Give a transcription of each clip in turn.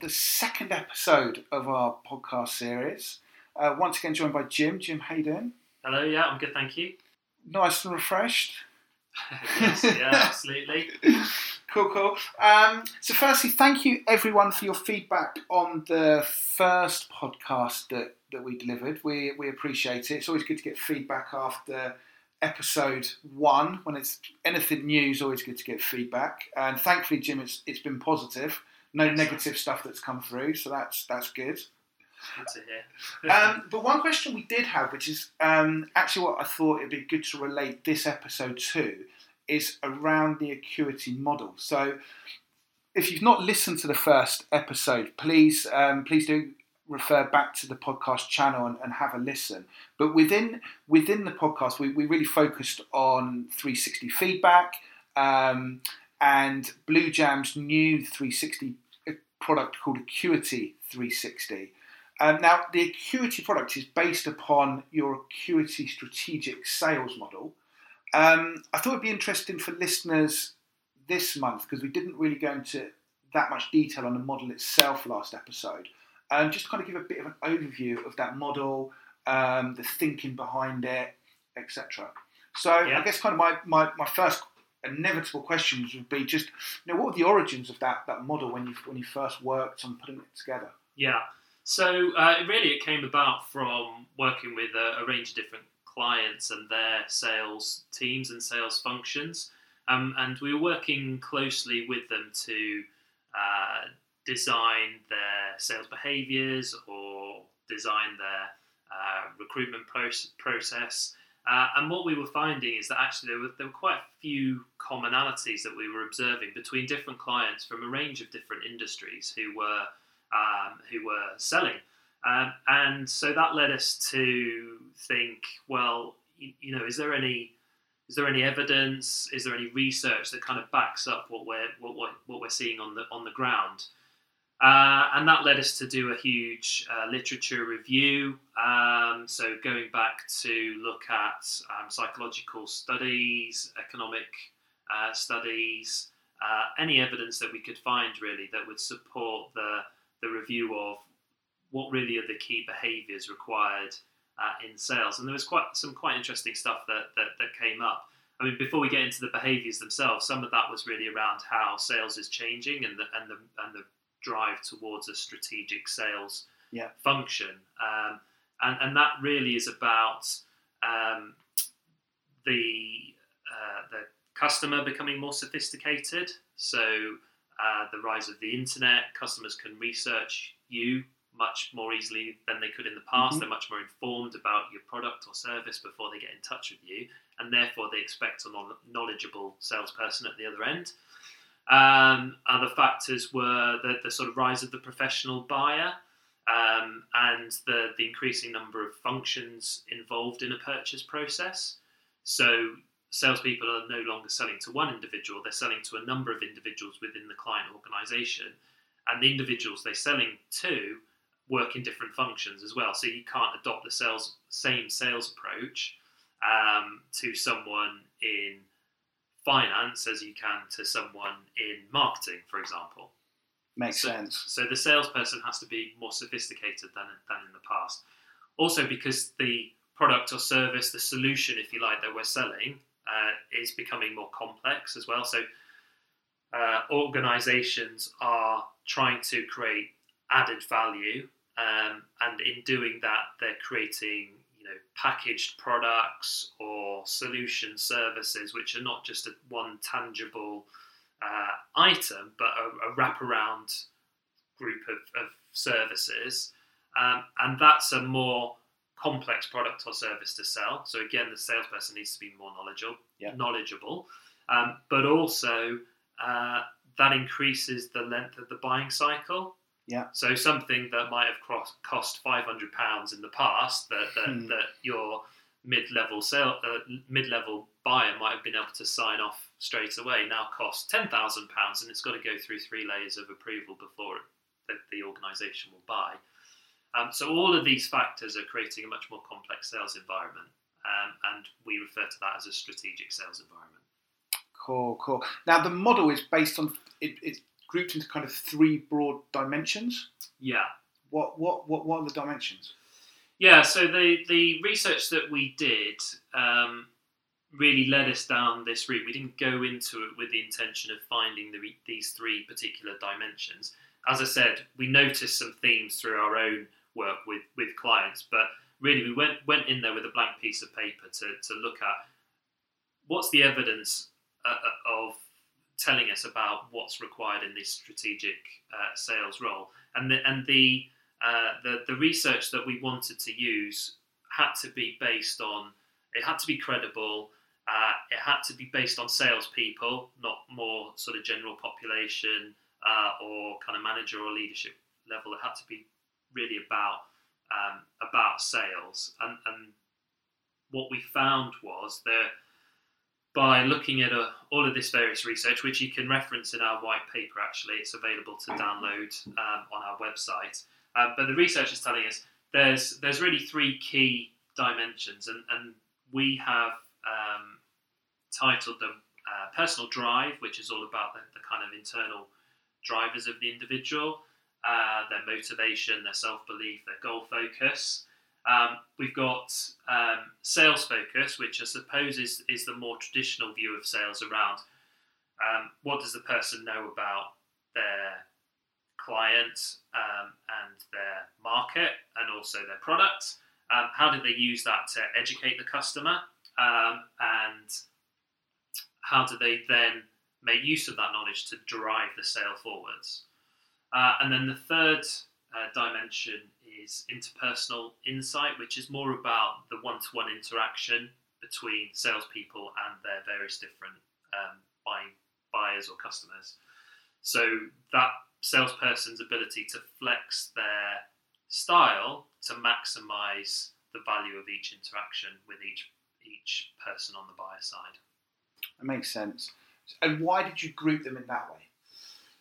the second episode of our podcast series. Uh, once again, joined by Jim. Jim, how you doing? Hello, yeah, I'm good, thank you. Nice and refreshed. yes, yeah, absolutely. cool, cool. Um, so, firstly, thank you everyone for your feedback on the first podcast that, that we delivered. We, we appreciate it. It's always good to get feedback after episode one. When it's anything new, it's always good to get feedback. And thankfully, Jim, it's, it's been positive. No negative stuff that's come through, so that's that's good. Good um, but one question we did have, which is um, actually what I thought it'd be good to relate this episode to, is around the acuity model. So, if you've not listened to the first episode, please um, please do refer back to the podcast channel and, and, have a listen. But within within the podcast, we, we really focused on 360 feedback um, and Blue Jam's new 360 product called Acuity 360. Um, now, the Acuity product is based upon your Acuity strategic sales model. Um, I thought it'd be interesting for listeners this month because we didn't really go into that much detail on the model itself last episode. Um, just to kind of give a bit of an overview of that model, um, the thinking behind it, etc. So yeah. I guess kind of my, my, my first inevitable questions would be just, you know, what were the origins of that, that model when you when you first worked on putting it together? Yeah. So uh, really, it came about from working with a, a, range of different clients and their sales teams and sales functions, um, and we were working closely with them to uh, design their sales behaviours or design their uh, recruitment process. Uh, and what we were finding is that actually there were, there were quite a few commonalities that we were observing between different clients from a range of different industries who were um, who were selling. Um, and so that led us to think, well, you, you, know, is there any is there any evidence? Is there any research that kind of backs up what we're what, what, what we're seeing on the on the ground? Uh, and that led us to do a huge uh, literature review. Um, so, going back to look at um, psychological studies, economic uh, studies, uh, any evidence that we could find really that would support the, the review of what really are the key behaviours required uh, in sales. And there was quite some quite interesting stuff that, that, that came up. I mean, before we get into the behaviours themselves, some of that was really around how sales is changing and the and the and the drive towards a strategic sales yeah. function. Um, and, and that really is about um, the, uh, the customer becoming more sophisticated. So, uh, the rise of the internet, customers can research you much more easily than they could in the past. Mm-hmm. They're much more informed about your product or service before they get in touch with you, and therefore they expect a knowledgeable salesperson at the other end. Um, other factors were the, the sort of rise of the professional buyer um, and the, the increasing number of functions involved in a purchase process. So salespeople are no longer selling to one individual, they're selling to a number of individuals within the client organization. And the individuals they're selling to work in different functions as well. So you can't adopt the sales same sales approach um, to someone in finance as you can to someone in marketing, for example. Makes so, sense. So the salesperson has to be more sophisticated than, than in the past. Also, because the product or service, the solution, if you like, that we're selling uh, is becoming more complex as well. So uh, organizations are trying to create added value, um, and in doing that, they're creating know packaged products or solution services, which are not just a, one tangible uh, item, but a, a wraparound group of, of services. Um, and that's a more complex product or service to sell. So again, the salesperson needs to be more knowledgeable, yeah. knowledgeable, um, but also uh, that increases the length of the buying cycle. Yeah. So something that might have cost, cost five hundred pounds in the past that that, hmm. that your mid-level sale uh, mid-level buyer might have been able to sign off straight away now costs ten thousand pounds and it's got to go through three layers of approval before the, the organisation will buy. Um, so all of these factors are creating a much more complex sales environment, um, and we refer to that as a strategic sales environment. Cool, cool. Now the model is based on it, it's grouped into kind of three broad dimensions. Yeah. What what what what are the dimensions? Yeah, so the, the research that we did um, really led us down this route. We didn't go into it with the intention of finding the, these three particular dimensions. As I said, we noticed some themes through our own work with, with clients, but really we went, went in there with a blank piece of paper to, to look at what's the evidence uh, uh of telling us about what's required in this strategic uh, sales role. And the, and the uh, the, the research that we wanted to use had to be based on, it had to be credible, uh, it had to be based on salespeople, not more sort of general population uh, or kind of manager or leadership level. It had to be really about um, about sales. And, and what we found was that by looking at uh, all of this various research, which you can reference in our white paper, actually, it's available to download um, on our website. Uh, but the research is telling us there's there's really three key dimensions, and, and we have um, titled them uh, personal drive, which is all about the, the, kind of internal drivers of the individual, uh, their motivation, their self belief, their goal focus. Um, we've got um, sales focus, which I suppose is, is the more traditional view of sales around um, what does the person know about their client um, and their market and also their product. Um, how did they use that to educate the customer? Um, and how do they then make use of that knowledge to drive the sale forwards? Uh, and then the third uh, dimension is interpersonal insight, which is more about the one to one interaction between salespeople and their various different um, buying buyers or customers. So that salesperson's ability to flex their style to maximize the value of each interaction with each each person on the buyer side. That makes sense. And why did you group them in that way?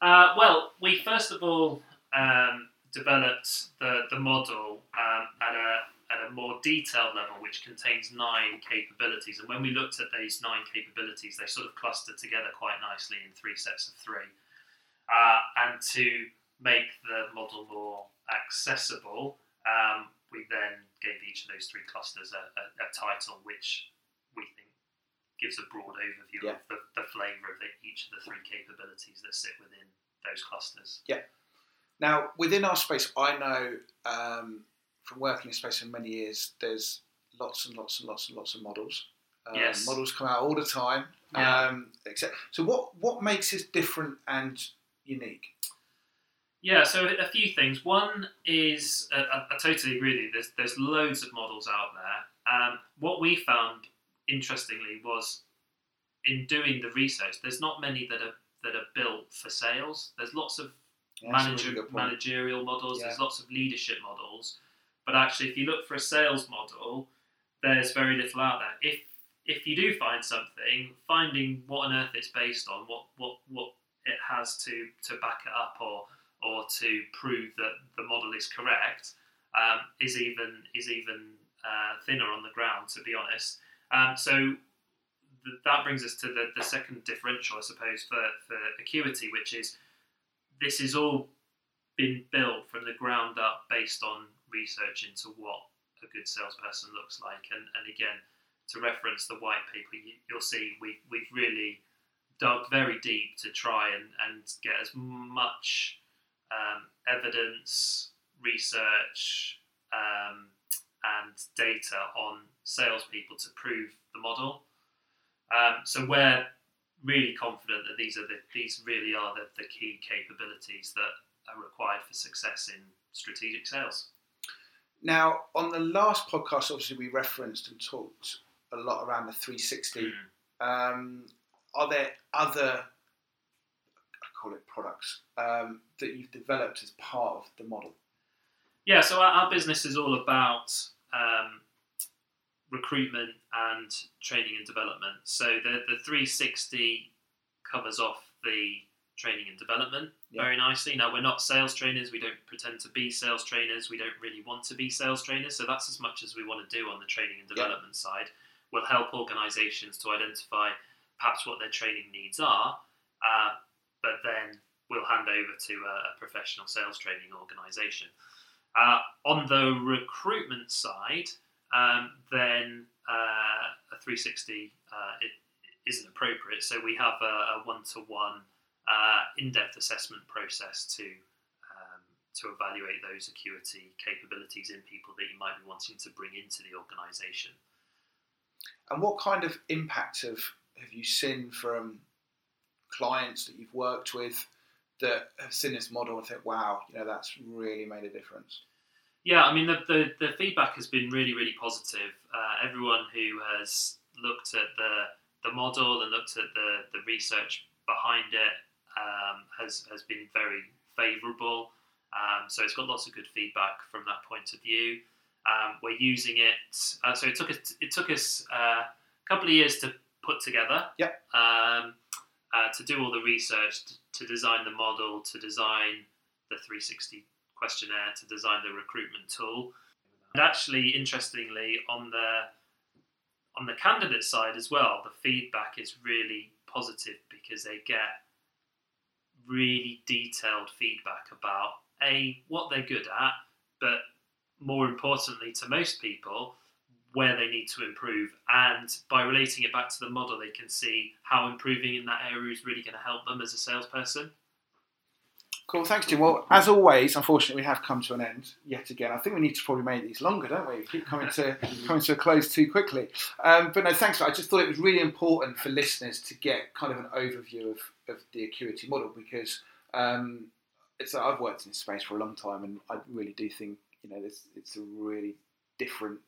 Uh, well, we first of all um, developed the, the model um, at, a, at a more detailed level, which contains nine capabilities. And when we looked at these nine capabilities, they sort of clustered together quite nicely in three sets of three uh, and to make the model more accessible, um, we then gave each of those three clusters a, a, a, title which we think gives a broad overview yeah. of the, the flavour of the, each of the three capabilities that sit within those clusters. Yeah. Now, within our space, I know um, from working in space for many years, there's lots and lots and lots and lots of models. Um, yes. Models come out all the time. Yeah. Um, except, so, what what makes it different and unique? Yeah, so a few things. One is uh, I, I, totally agree with you. There's there's loads of models out there. Um, what we found interestingly was in doing the research, there's not many that are that are built for sales. There's lots of yeah, manager, really managerial models. Yeah. There's lots of leadership models, but actually, if you look for a sales model, there's very little out there. If if you do find something, finding what on earth it's based on, what what what it has to to back it up or or to prove that the model is correct um, is even is even uh, thinner on the ground, to be honest. Um, so th- that brings us to the, the second differential, I suppose, for, for Acuity, which is this is all been built from the ground up based on research into what a good salesperson looks like. And, and again, to reference the white paper, you, will see we, we've really dug very deep to try and, and get as much um, evidence, research, um, and data on salespeople to prove the model. Um, so we're really confident that these are the these really are the, the key capabilities that are required for success in strategic sales. Now, on the last podcast, obviously we referenced and talked a lot around the 360. Mm. Um, are there other I call it products um, that you've developed as part of the model? Yeah, so our, our business is all about um, recruitment and training and development. So the the 360 covers off the training and development yeah. very nicely. Now we're not sales trainers. We don't pretend to be sales trainers. We don't really want to be sales trainers. So that's as much as we want to do on the training and development yeah. side. We'll help organisations to identify perhaps what their training needs are, uh, but then we'll hand over to a, professional sales training organisation. Uh, on the recruitment side, um, then uh, a 360 uh, it isn't appropriate. So we have a one to one in-depth assessment process to um, to evaluate those acuity capabilities in people that you might be wanting to bring into the organisation. And what kind of impact have have you seen from clients that you've worked with that have seen this model and think, wow, you know, that's really made a difference? Yeah, I mean, the, the, the feedback has been really, really positive. Uh, everyone who has looked at the, the model and looked at the, the research behind it um, has, has been very favourable. Um, so it's got lots of good feedback from that point of view. Um, we're using it. Uh, so it took us it took us uh, a couple of years to put together. Yep. Um, uh, to do all the research, to, to, design the model, to design the 360 questionnaire, to design the recruitment tool. And actually, interestingly, on the on the candidate side as well, the feedback is really positive because they get really detailed feedback about a what they're good at, but more importantly to most people, where they need to improve. And by relating it back to the model, they can see how improving in that area is really going to help them as a salesperson. Cool, thanks, Jim. Well, as always, unfortunately, we have come to an end yet again. I think we need to probably make these longer, don't we? We keep coming to coming to a close too quickly. Um, but no, thanks. I just thought it was really important for listeners to get kind of an overview of, of the Acuity model because um, it's I've worked in this space for a long time, and I really do think you know this, it's a really different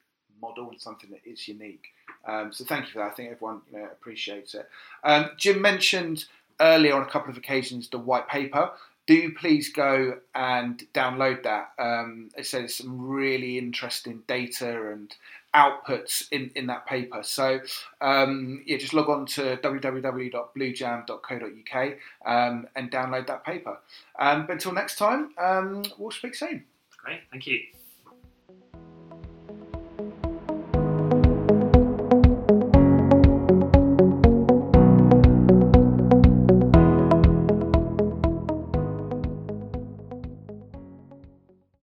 model and something that is unique. Um, so thank you for that. I think everyone you know appreciates it. Um, Jim mentioned earlier on a couple of occasions the white paper. Do please go and download that. Um, it says some really interesting data and outputs in, in that paper. So um, yeah, just log on to www.bluejam.co.uk um, and download that paper. Um, but until next time, um, we'll speak soon. Great, thank you.